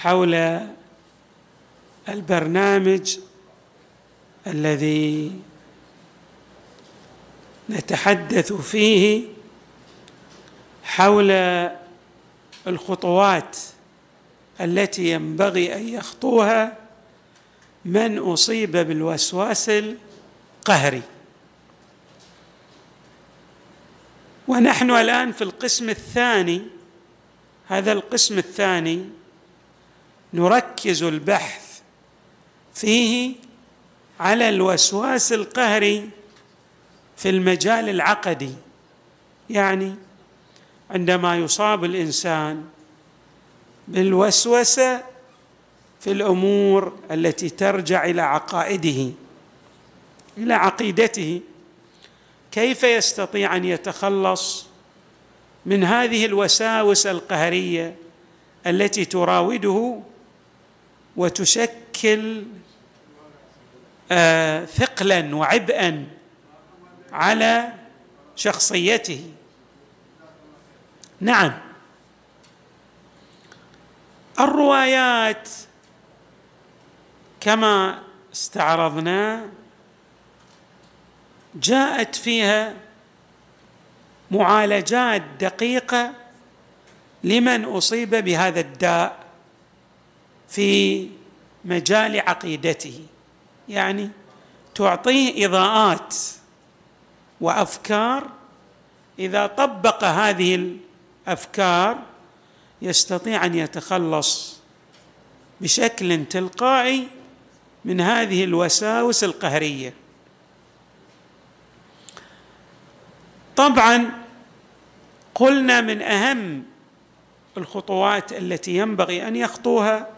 حول البرنامج الذي نتحدث فيه حول الخطوات التي ينبغي أن يخطوها من أصيب بالوسواس القهري. ونحن الآن في القسم الثاني هذا القسم الثاني نركز البحث فيه على الوسواس القهري في المجال العقدي. يعني عندما يصاب الإنسان بالوسوسة في الأمور التي ترجع إلى عقائده إلى عقيدته كيف يستطيع أن يتخلص من هذه الوساوس القهرية التي تراوده وتشكل آه ثقلا وعبئا على شخصيته. نعم. الروايات كما استعرضنا جاءت فيها معالجات دقيقة لمن أصيب بهذا الداء. في مجال عقيدته. يعني تعطيه إضاءات وأفكار. إذا طبق هذه الأفكار يستطيع أن يتخلص بشكل تلقائي من هذه الوساوس القهرية. طبعا قلنا من أهم الخطوات التي ينبغي أن يخطوها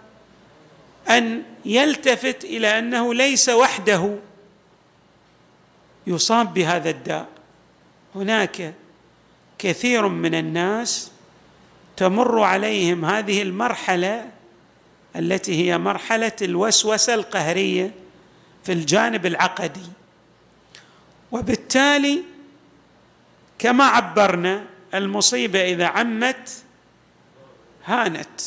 أن يلتفت إلى أنه ليس وحده. يصاب بهذا الداء. هناك كثير من الناس تمر عليهم هذه المرحلة التي هي مرحلة الوسوسة القهرية في الجانب العقدي. وبالتالي كما عبرنا المصيبة إذا عمت هانت.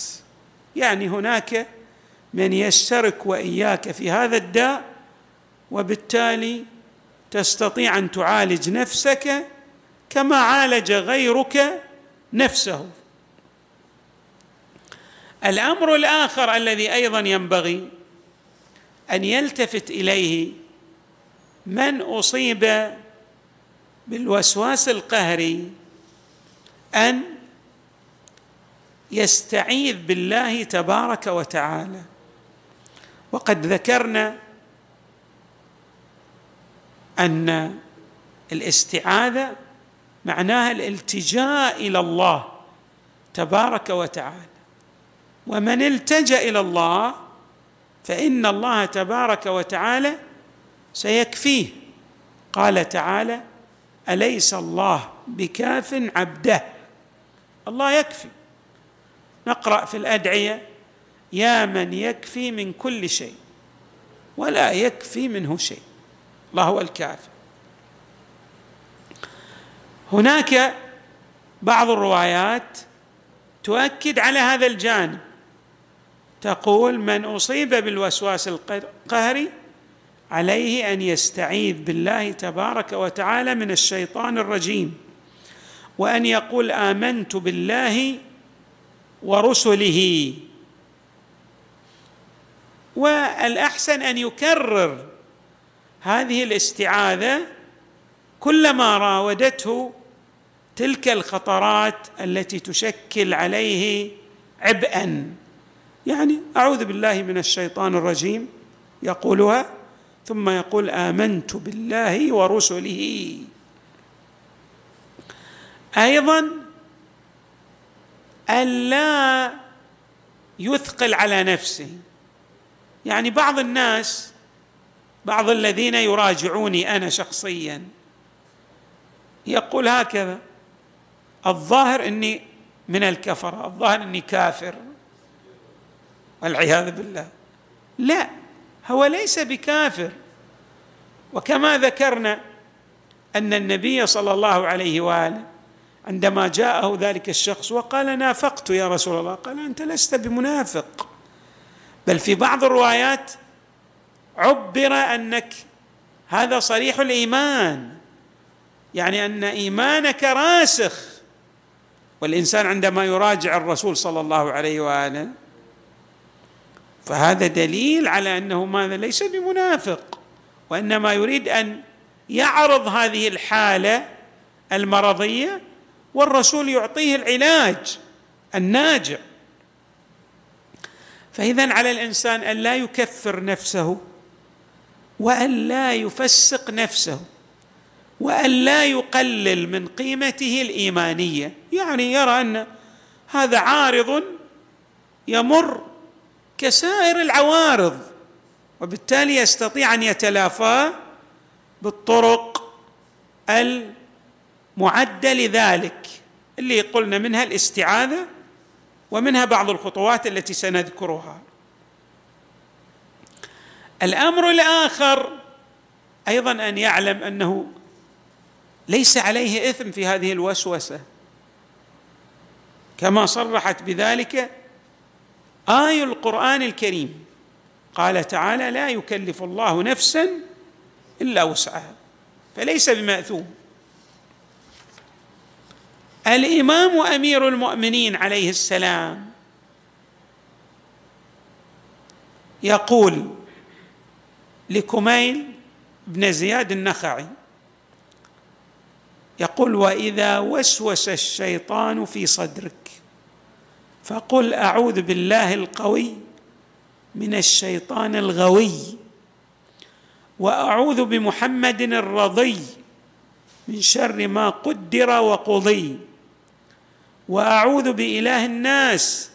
يعني هناك من يشترك وإياك في هذا الداء وبالتالي تستطيع أن تعالج نفسك كما عالج غيرك نفسه. الأمر الآخر الذي أيضا ينبغي أن يلتفت إليه من أصيب بالوسواس القهري أن يستعيذ بالله تبارك وتعالى. وقد ذكرنا أن الاستعاذة معناها الالتجاء إلى الله تبارك وتعالى. ومن التجأ إلى الله فإن الله تبارك وتعالى سيكفيه. قال تعالى أليس الله بكاف عبده؟ الله يكفي. نقرأ في الأدعية يا من يكفي من كل شيء ولا يكفي منه شيء. الله هو الكافي. هناك بعض الروايات تؤكد على هذا الجانب. تقول من أصيب بالوسواس القهري عليه أن يستعيذ بالله تبارك وتعالى من الشيطان الرجيم وأن يقول آمنت بالله ورسله. والأحسن أن يكرر هذه الاستعاذة كلما راودته تلك الخطرات التي تشكل عليه عبئا. يعني أعوذ بالله من الشيطان الرجيم يقولها ثم يقول آمنت بالله ورسله. أيضا الا يثقل على نفسه. يعني بعض الناس بعض الذين يراجعوني أنا شخصيا يقول هكذا الظاهر إني من الكفرة الظاهر إني كافر والعياذ بالله. لا هو ليس بكافر. وكما ذكرنا أن النبي صلى الله عليه وآله عندما جاءه ذلك الشخص وقال نافقت يا رسول الله قال أنت لست بمنافق. بل في بعض الروايات عبر أنك هذا صريح الإيمان يعني أن إيمانك راسخ. والإنسان عندما يراجع الرسول صلى الله عليه وآله فهذا دليل على أنه ماذا؟ ليس بمنافق وإنما يريد أن يعرض هذه الحالة المرضية والرسول يعطيه العلاج الناجع. فاذا على الإنسان أن لا يكفر نفسه وأن لا يفسق نفسه وأن لا يقلل من قيمته الإيمانية. يعني يرى أن هذا عارض يمر كسائر العوارض وبالتالي يستطيع أن يتلافاه بالطرق المعدة لذلك. اللي قلنا منها الاستعاذة ومنها بعض الخطوات التي سنذكرها. الأمر الآخر أيضا أن يعلم أنه ليس عليه إثم في هذه الوسوسة. كما صرحت بذلك اي القرآن الكريم. قال تعالى لا يكلف الله نفسا إلا وسعها. فليس بمأثوم. الإمام امير المؤمنين عليه السلام يقول لكميل بن زياد النخعي يقول وإذا وسوس الشيطان في صدرك فقل أعوذ بالله القوي من الشيطان الغوي وأعوذ بمحمد الرضي من شر ما قدر وقضي. وأعوذ بإله الناس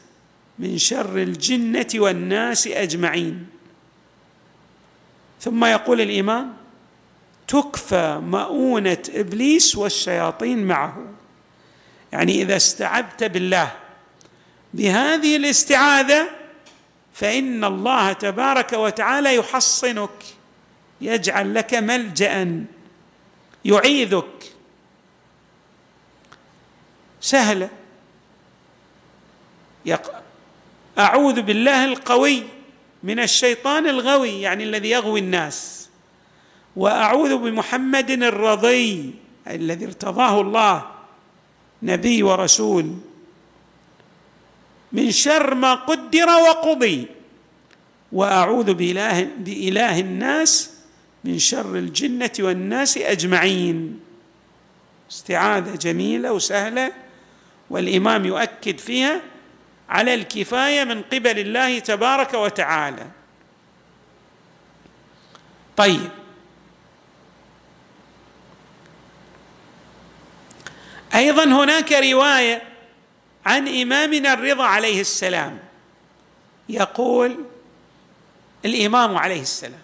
من شر الجنة والناس أجمعين. ثم يقول الإمام تكفى مؤونة إبليس والشياطين معه. يعني إذا استعذت بالله بهذه الاستعاذة فإن الله تبارك وتعالى يحصنك يجعل لك ملجا يعيذك. سهلة. يق... أعوذ بالله القوي من الشيطان الغوي يعني الذي يغوي الناس. وأعوذ بمحمد الرضي الذي ارتضاه الله نبي ورسول. من شر ما قدر وقضي. وأعوذ باله بإله الناس من شر الجنة والناس أجمعين. استعاذة جميلة وسهلة والإمام يؤكد فيها على الكفاية من قبل الله تبارك وتعالى. طيب. أيضا هناك رواية عن إمامنا الرضا عليه السلام. يقول الإمام عليه السلام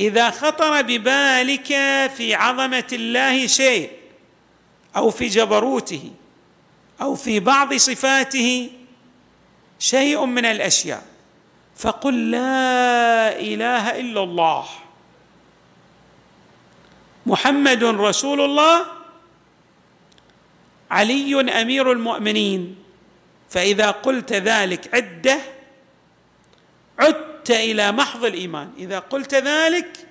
إذا خطر ببالك في عظمة الله شيء أو في جبروته أو في بعض صفاته شيء من الأشياء. فقل لا إله إلا الله. محمد رسول الله. علي أمير المؤمنين. فإذا قلت ذلك عدة عدت إلى محض الإيمان. إذا قلت ذلك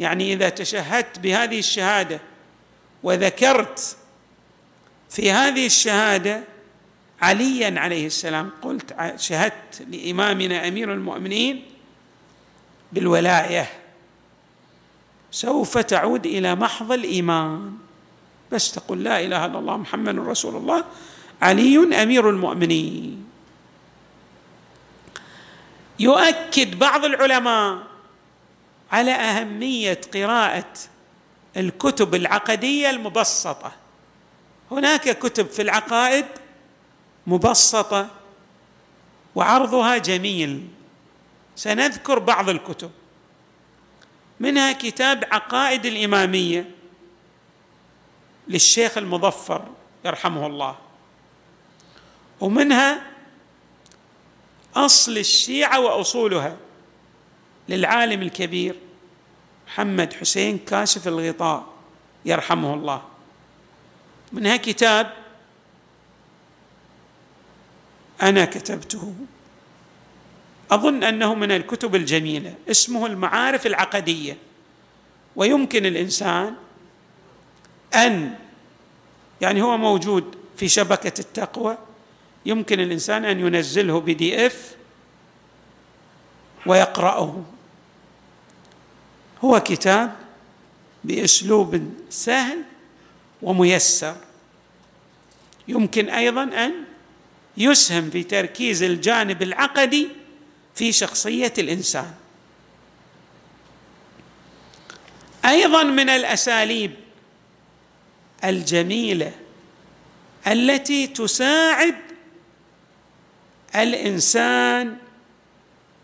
يعني إذا تشهدت بهذه الشهادة وذكرت في هذه الشهادة عليا عليه السلام قلت شهدت لإمامنا أمير المؤمنين بالولاية. سوف تعود إلى محض الإيمان. بس تقول لا إله إلا الله محمد رسول الله علي أمير المؤمنين. يؤكد بعض العلماء على أهمية قراءة الكتب العقدية المبسطة. هناك كتب في العقائد مبسطة وعرضها جميل. سنذكر بعض الكتب منها كتاب عقائد الإمامية للشيخ المظفر يرحمه الله ومنها أصل الشيعة وأصولها للعالم الكبير محمد حسين كاشف الغطاء يرحمه الله. منها كتاب أنا كتبته. أظن أنه من الكتب الجميلة اسمه المعارف العقدية. ويمكن الإنسان أن يعني هو موجود في شبكة التقوى يمكن الإنسان أن ينزله بي دي إف ويقرأه. هو كتاب بأسلوب سهل وميسر. يمكن أيضا أن يسهم في تركيز الجانب العقدي في شخصية الإنسان. أيضا من الأساليب الجميلة التي تساعد الإنسان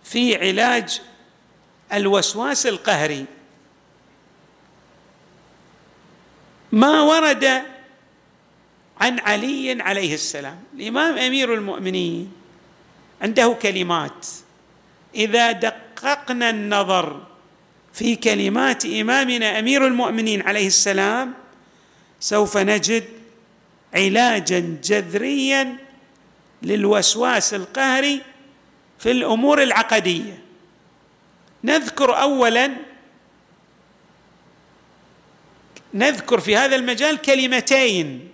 في علاج الوسواس القهري. ما ورد عن علي عليه السلام. الإمام أمير المؤمنين عنده كلمات. إذا دققنا النظر في كلمات إمامنا أمير المؤمنين عليه السلام سوف نجد علاجا جذريا للوسواس القهري في الأمور العقدية. نذكر اولا نذكر في هذا المجال كلمتين.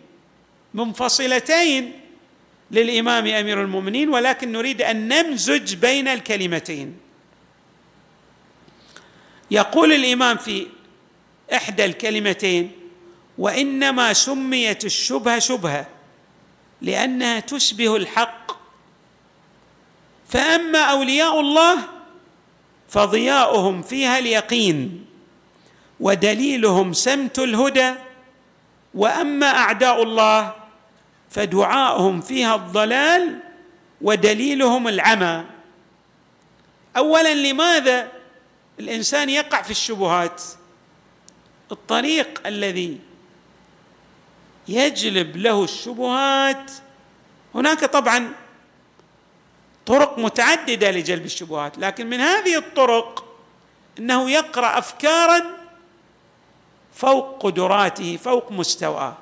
منفصلتين للإمام أمير المؤمنين ولكن نريد أن نمزج بين الكلمتين. يقول الإمام في إحدى الكلمتين وإنما سميت الشبهه شبهه لأنها تشبه الحق. فأما أولياء الله فضياؤهم فيها اليقين ودليلهم سمت الهدى. وأما أعداء الله فدعاؤهم فيها الضلال ودليلهم العمى. اولا لماذا الإنسان يقع في الشبهات؟ الطريق الذي يجلب له الشبهات. هناك طبعا طرق متعددة لجلب الشبهات لكن من هذه الطرق إنه يقرأ افكارا فوق قدراته فوق مستواه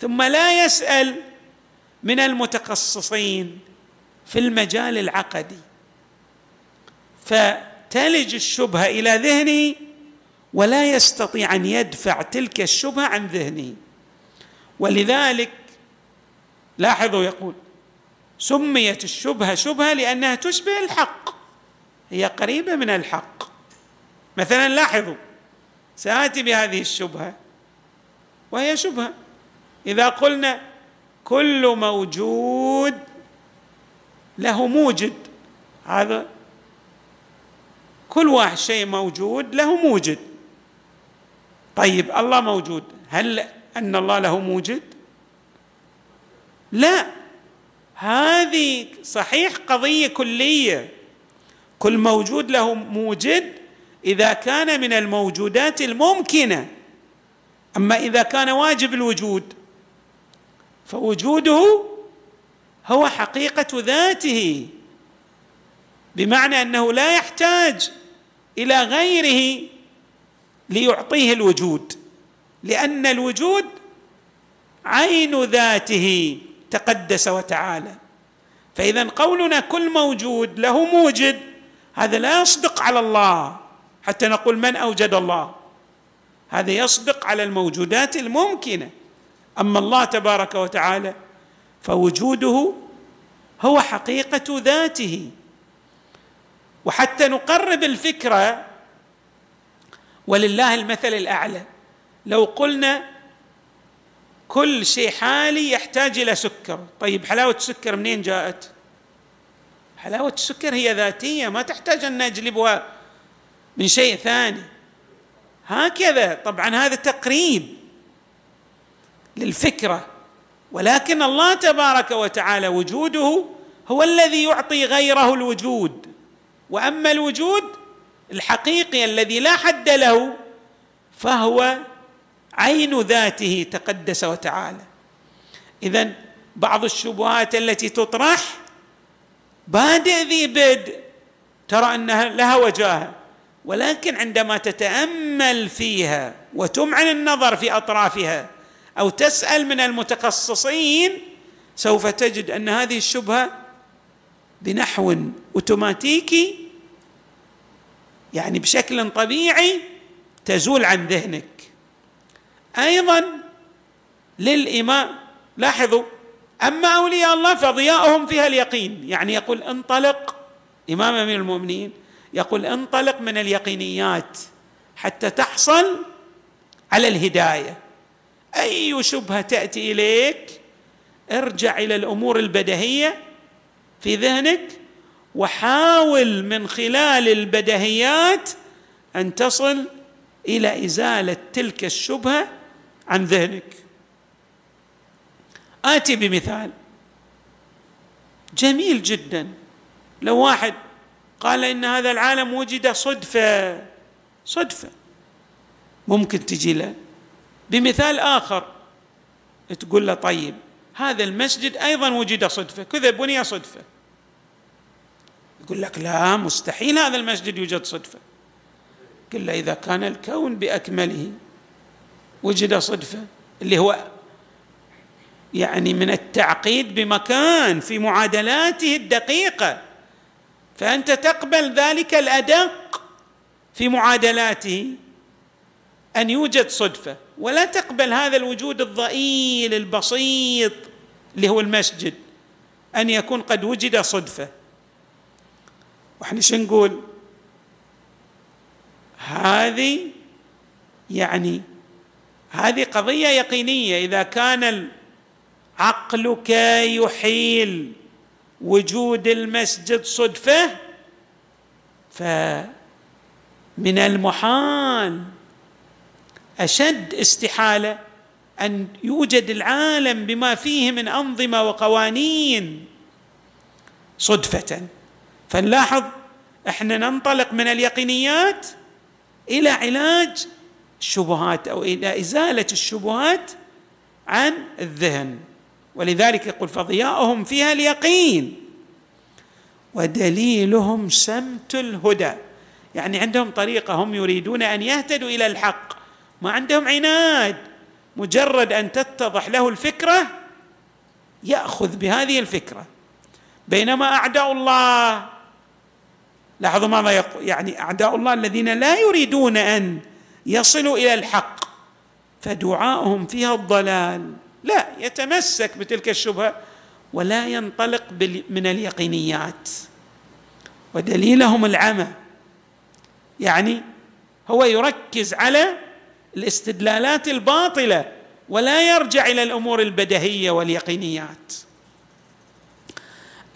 ثم لا يسأل من المتخصصين في المجال العقدي. فتلج الشبهة إلى ذهنه ولا يستطيع أن يدفع تلك الشبهة عن ذهنه ولذلك لاحظوا يقول سميت الشبهة شبهة لأنها تشبه الحق. هي قريبة من الحق. مثلا لاحظوا سآتي بهذه الشبهة وهي شبهة. إذا قلنا كل موجود له موجد. هذا كل واحد شيء موجود له موجد. طيب الله موجود. هل أن الله له موجد؟ لا. هذه صحيح قضية كلية. كل موجود له موجد إذا كان من الموجودات الممكنة. أما إذا كان واجب الوجود فوجوده هو حقيقة ذاته بمعنى أنه لا يحتاج إلى غيره ليعطيه الوجود لأن الوجود عين ذاته تقدس وتعالى. فإذا قولنا كل موجود له موجد هذا لا يصدق على الله حتى نقول من أوجد الله؟ هذا يصدق على الموجودات الممكنة. أما الله تبارك وتعالى فوجوده هو حقيقة ذاته. وحتى نقرب الفكرة ولله المثل الأعلى. لو قلنا كل شيء حالي يحتاج إلى سكر. طيب حلاوة السكر منين جاءت؟ حلاوة السكر هي ذاتية ما تحتاج أن نجلبها من شيء ثاني. هكذا. طبعا هذا تقريب. للفكرة. ولكن الله تبارك وتعالى وجوده هو الذي يعطي غيره الوجود. وأما الوجود الحقيقي الذي لا حد له فهو عين ذاته تقدس وتعالى. اذا بعض الشبهات التي تطرح بادئ ذي بدء ترى أنها لها وجاهة. ولكن عندما تتأمل فيها وتمعن النظر في أطرافها أو تسأل من المتخصصين سوف تجد أن هذه الشبهة بنحو أوتوماتيكي يعني بشكل طبيعي تزول عن ذهنك. أيضا للامام لاحظوا أما أولياء الله فضياؤهم فيها اليقين. يعني يقول انطلق إمام أمير المؤمنين يقول انطلق من اليقينيات حتى تحصل على الهداية. أي شبهة تأتي إليك؟ ارجع إلى الأمور البدهية في ذهنك وحاول من خلال البدهيات أن تصل إلى إزالة تلك الشبهة عن ذهنك. آتي بمثال. جميل جدا. لو واحد قال إن هذا العالم وجد صدفة صدفة. ممكن تجي له. بمثال آخر. تقول له طيب هذا المسجد أيضا وجد صدفة كذا بني صدفة. يقول لك لا مستحيل هذا المسجد يوجد صدفة. قل له إذا كان الكون بأكمله وجد صدفة اللي هو يعني من التعقيد بمكان في معادلاته الدقيقة. فأنت تقبل ذلك الأدق في معادلاته. أن يوجد صدفة. ولا تقبل هذا الوجود الضئيل البسيط اللي هو المسجد أن يكون قد وجد صدفة. وإحنا شو نقول؟ هذه يعني هذه قضية يقينية. إذا كان عقلك يحيل وجود المسجد صدفة فمن المحال أشد استحالة أن يوجد العالم بما فيه من أنظمة وقوانين صدفة. فنلاحظ إحنا ننطلق من اليقينيات إلى علاج الشبهات أو إلى إزالة الشبهات عن الذهن. ولذلك يقول فضياؤهم فيها اليقين ودليلهم سمت الهدى. يعني عندهم طريقة هم يريدون أن يهتدوا إلى الحق. ما عندهم عناد. مجرد أن تتضح له الفكرة يأخذ بهذه الفكرة. بينما أعداء الله لاحظوا ماذا يقول يعني أعداء الله الذين لا يريدون أن يصلوا إلى الحق فدعاؤهم فيها الضلال. لا يتمسك بتلك الشبهة ولا ينطلق من اليقينيات. ودليلهم العمى. يعني هو يركز على الاستدلالات الباطلة ولا يرجع إلى الأمور البدهية واليقينيات.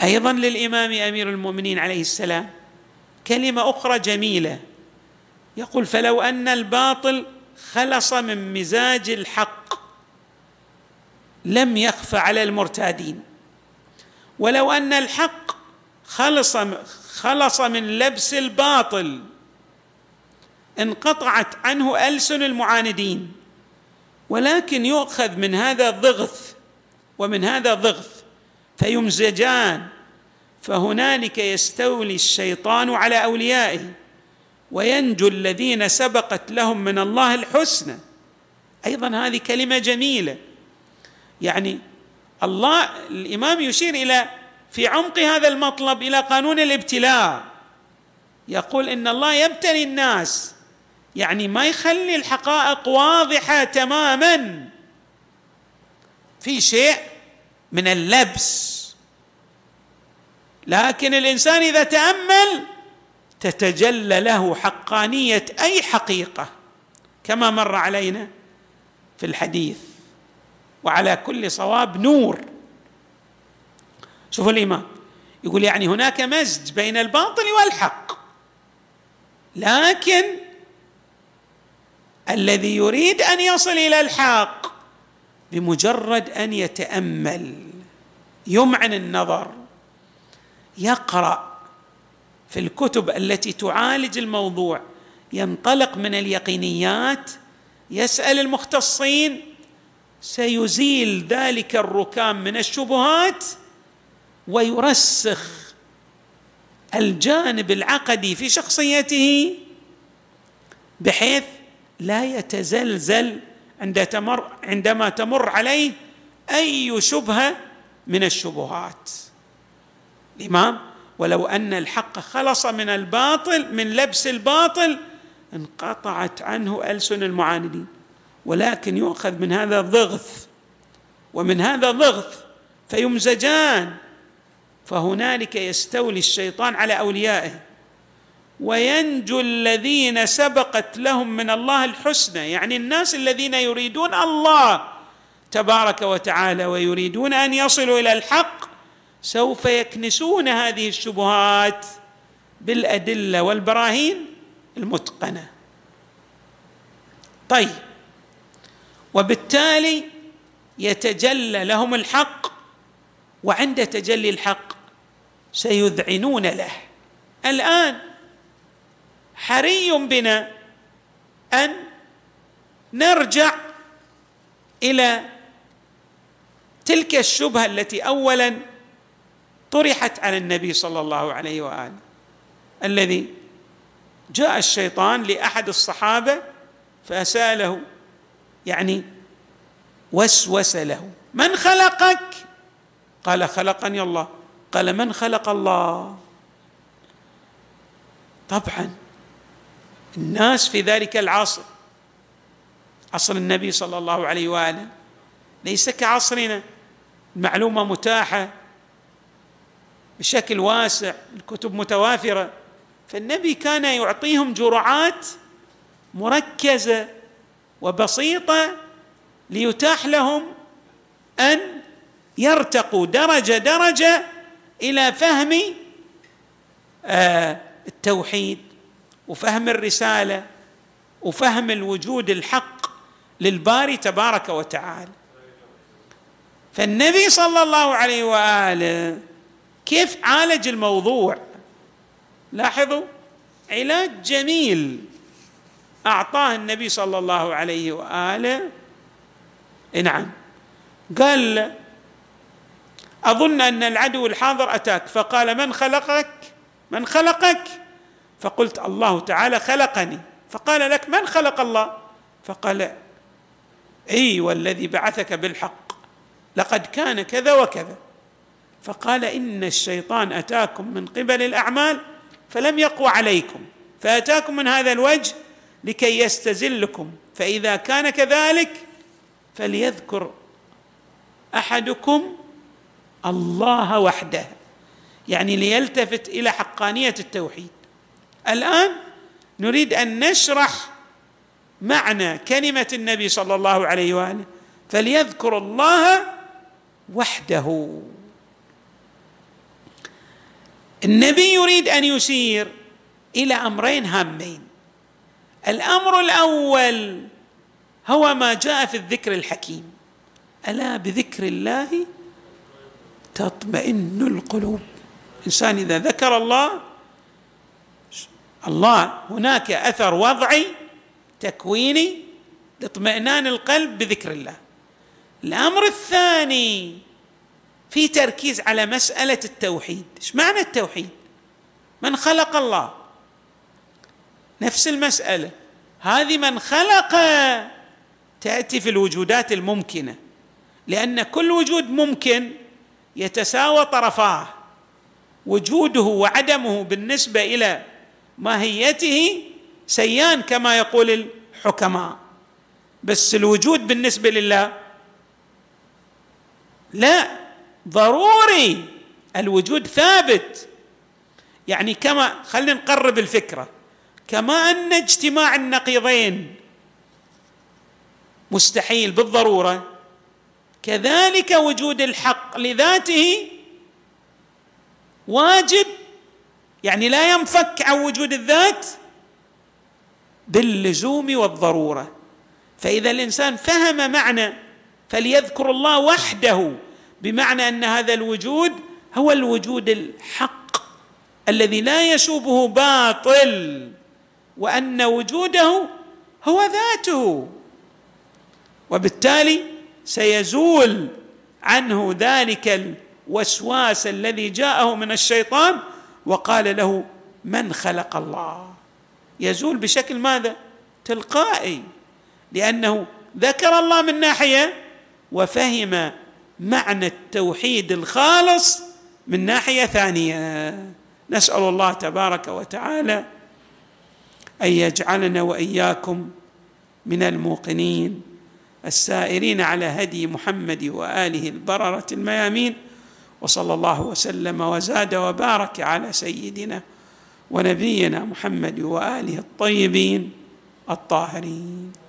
أيضا للإمام أمير المؤمنين عليه السلام كلمة أخرى جميلة. يقول فلو أن الباطل خلص من مزاج الحق لم يخف على المرتادين. ولو أن الحق خلص خلص من لبس الباطل انقطعت عنه ألسن المعاندين ولكن يؤخذ من هذا ضغث ومن هذا ضغث فيمزجان فهنالك يستولي الشيطان على أوليائه وينجو الذين سبقت لهم من الله الحسنى. أيضا هذه كلمة جميلة. يعني الله الإمام يشير إلى في عمق هذا المطلب إلى قانون الابتلاء. يقول إن الله يبتلي الناس يعني ما يخلي الحقائق واضحة تماما. في شيء من اللبس. لكن الإنسان إذا تأمل تتجلى له حقانية أي حقيقة كما مر علينا في الحديث. وعلى كل صواب نور. شوفوا الإمام يقول يعني هناك مزج بين الباطل والحق. لكن الذي يريد أن يصل إلى الحق بمجرد أن يتأمل يمعن النظر يقرأ في الكتب التي تعالج الموضوع ينطلق من اليقينيات يسأل المختصين سيزيل ذلك الركام من الشبهات ويرسخ الجانب العقدي في شخصيته بحيث لا يتزلزل عند تمر عندما تمر عليه أي شبهة من الشبهات. الإمام ولو أن الحق خلص من الباطل من لبس الباطل انقطعت عنه ألسن المعاندين. ولكن يؤخذ من هذا ضغث ومن هذا ضغث فيمزجان. فهنالك يستولي الشيطان على أوليائه. وينجو الذين سبقت لهم من الله الحسنى يعني الناس الذين يريدون الله تبارك وتعالى ويريدون أن يصلوا إلى الحق سوف يكنسون هذه الشبهات بالأدلة والبراهين المتقنة. طيب وبالتالي يتجلى لهم الحق وعند تجلي الحق سيذعنون له. الآن حري بنا أن نرجع إلى تلك الشبهة التي اولا طرحت على النبي صلى الله عليه وآله الذي جاء الشيطان لأحد الصحابة فساله يعني وسوس له من خلقك؟ قال خلقني الله. قال من خلق الله؟ طبعا الناس في ذلك العصر. عصر النبي صلى الله عليه وآله. ليس كعصرنا. المعلومة متاحة بشكل واسع الكتب متوافرة. فالنبي كان يعطيهم جرعات مركزة وبسيطة ليتاح لهم أن يرتقوا درجة درجة إلى فهم آه، التوحيد. وفهم الرسالة وفهم الوجود الحق للباري تبارك وتعالى. فالنبي صلى الله عليه وآله كيف عالج الموضوع؟ لاحظوا علاج جميل أعطاه النبي صلى الله عليه وآله. نعم. قال أظن أن العدو الحاضر أتاك فقال من خلقك؟ من خلقك؟ فقلت الله تعالى خلقني. فقال لك من خلق الله؟ فقال أي والذي بعثك بالحق. لقد كان كذا وكذا. فقال إن الشيطان أتاكم من قبل الأعمال فلم يقوى عليكم. فأتاكم من هذا الوجه لكي يستزلكم. فإذا كان كذلك فليذكر أحدكم الله وحده. يعني ليلتفت إلى حقانية التوحيد. الآن نريد أن نشرح معنى كلمة النبي صلى الله عليه وآله فليذكر الله وحده. النبي يريد أن يشير إلى أمرين هامين. الأمر الأول هو ما جاء في الذكر الحكيم. ألا بذكر الله تطمئن القلوب. الانسان إذا ذكر الله الله هناك أثر وضعي تكويني لاطمئنان القلب بذكر الله. الأمر الثاني في تركيز على مسألة التوحيد. إيش معنى التوحيد؟ من خلق الله. نفس المسألة. هذه من خلق تأتي في الوجودات الممكنة لأن كل وجود ممكن يتساوى طرفاه وجوده وعدمه بالنسبة إلى ماهيته سيان كما يقول الحكماء. بس الوجود بالنسبة لله لا ضروري الوجود ثابت. يعني كما خلينا نقرب الفكرة كما أن اجتماع النقيضين مستحيل بالضرورة كذلك وجود الحق لذاته واجب يعني لا ينفك عن وجود الذات باللزوم والضرورة. فإذا الإنسان فهم معنى فليذكر الله وحده بمعنى أن هذا الوجود هو الوجود الحق الذي لا يشوبه باطل وأن وجوده هو ذاته. وبالتالي سيزول عنه ذلك الوسواس الذي جاءه من الشيطان وقال له من خلق الله؟ يزول بشكل ماذا؟ تلقائي لأنه ذكر الله من ناحية وفهم معنى التوحيد الخالص من ناحية ثانية. نسأل الله تبارك وتعالى أن يجعلنا وإياكم من الموقنين السائرين على هدي محمد وآله البررة الميامين. وصلى الله وسلم وزاد وبارك على سيدنا ونبينا محمد وآله الطيبين الطاهرين.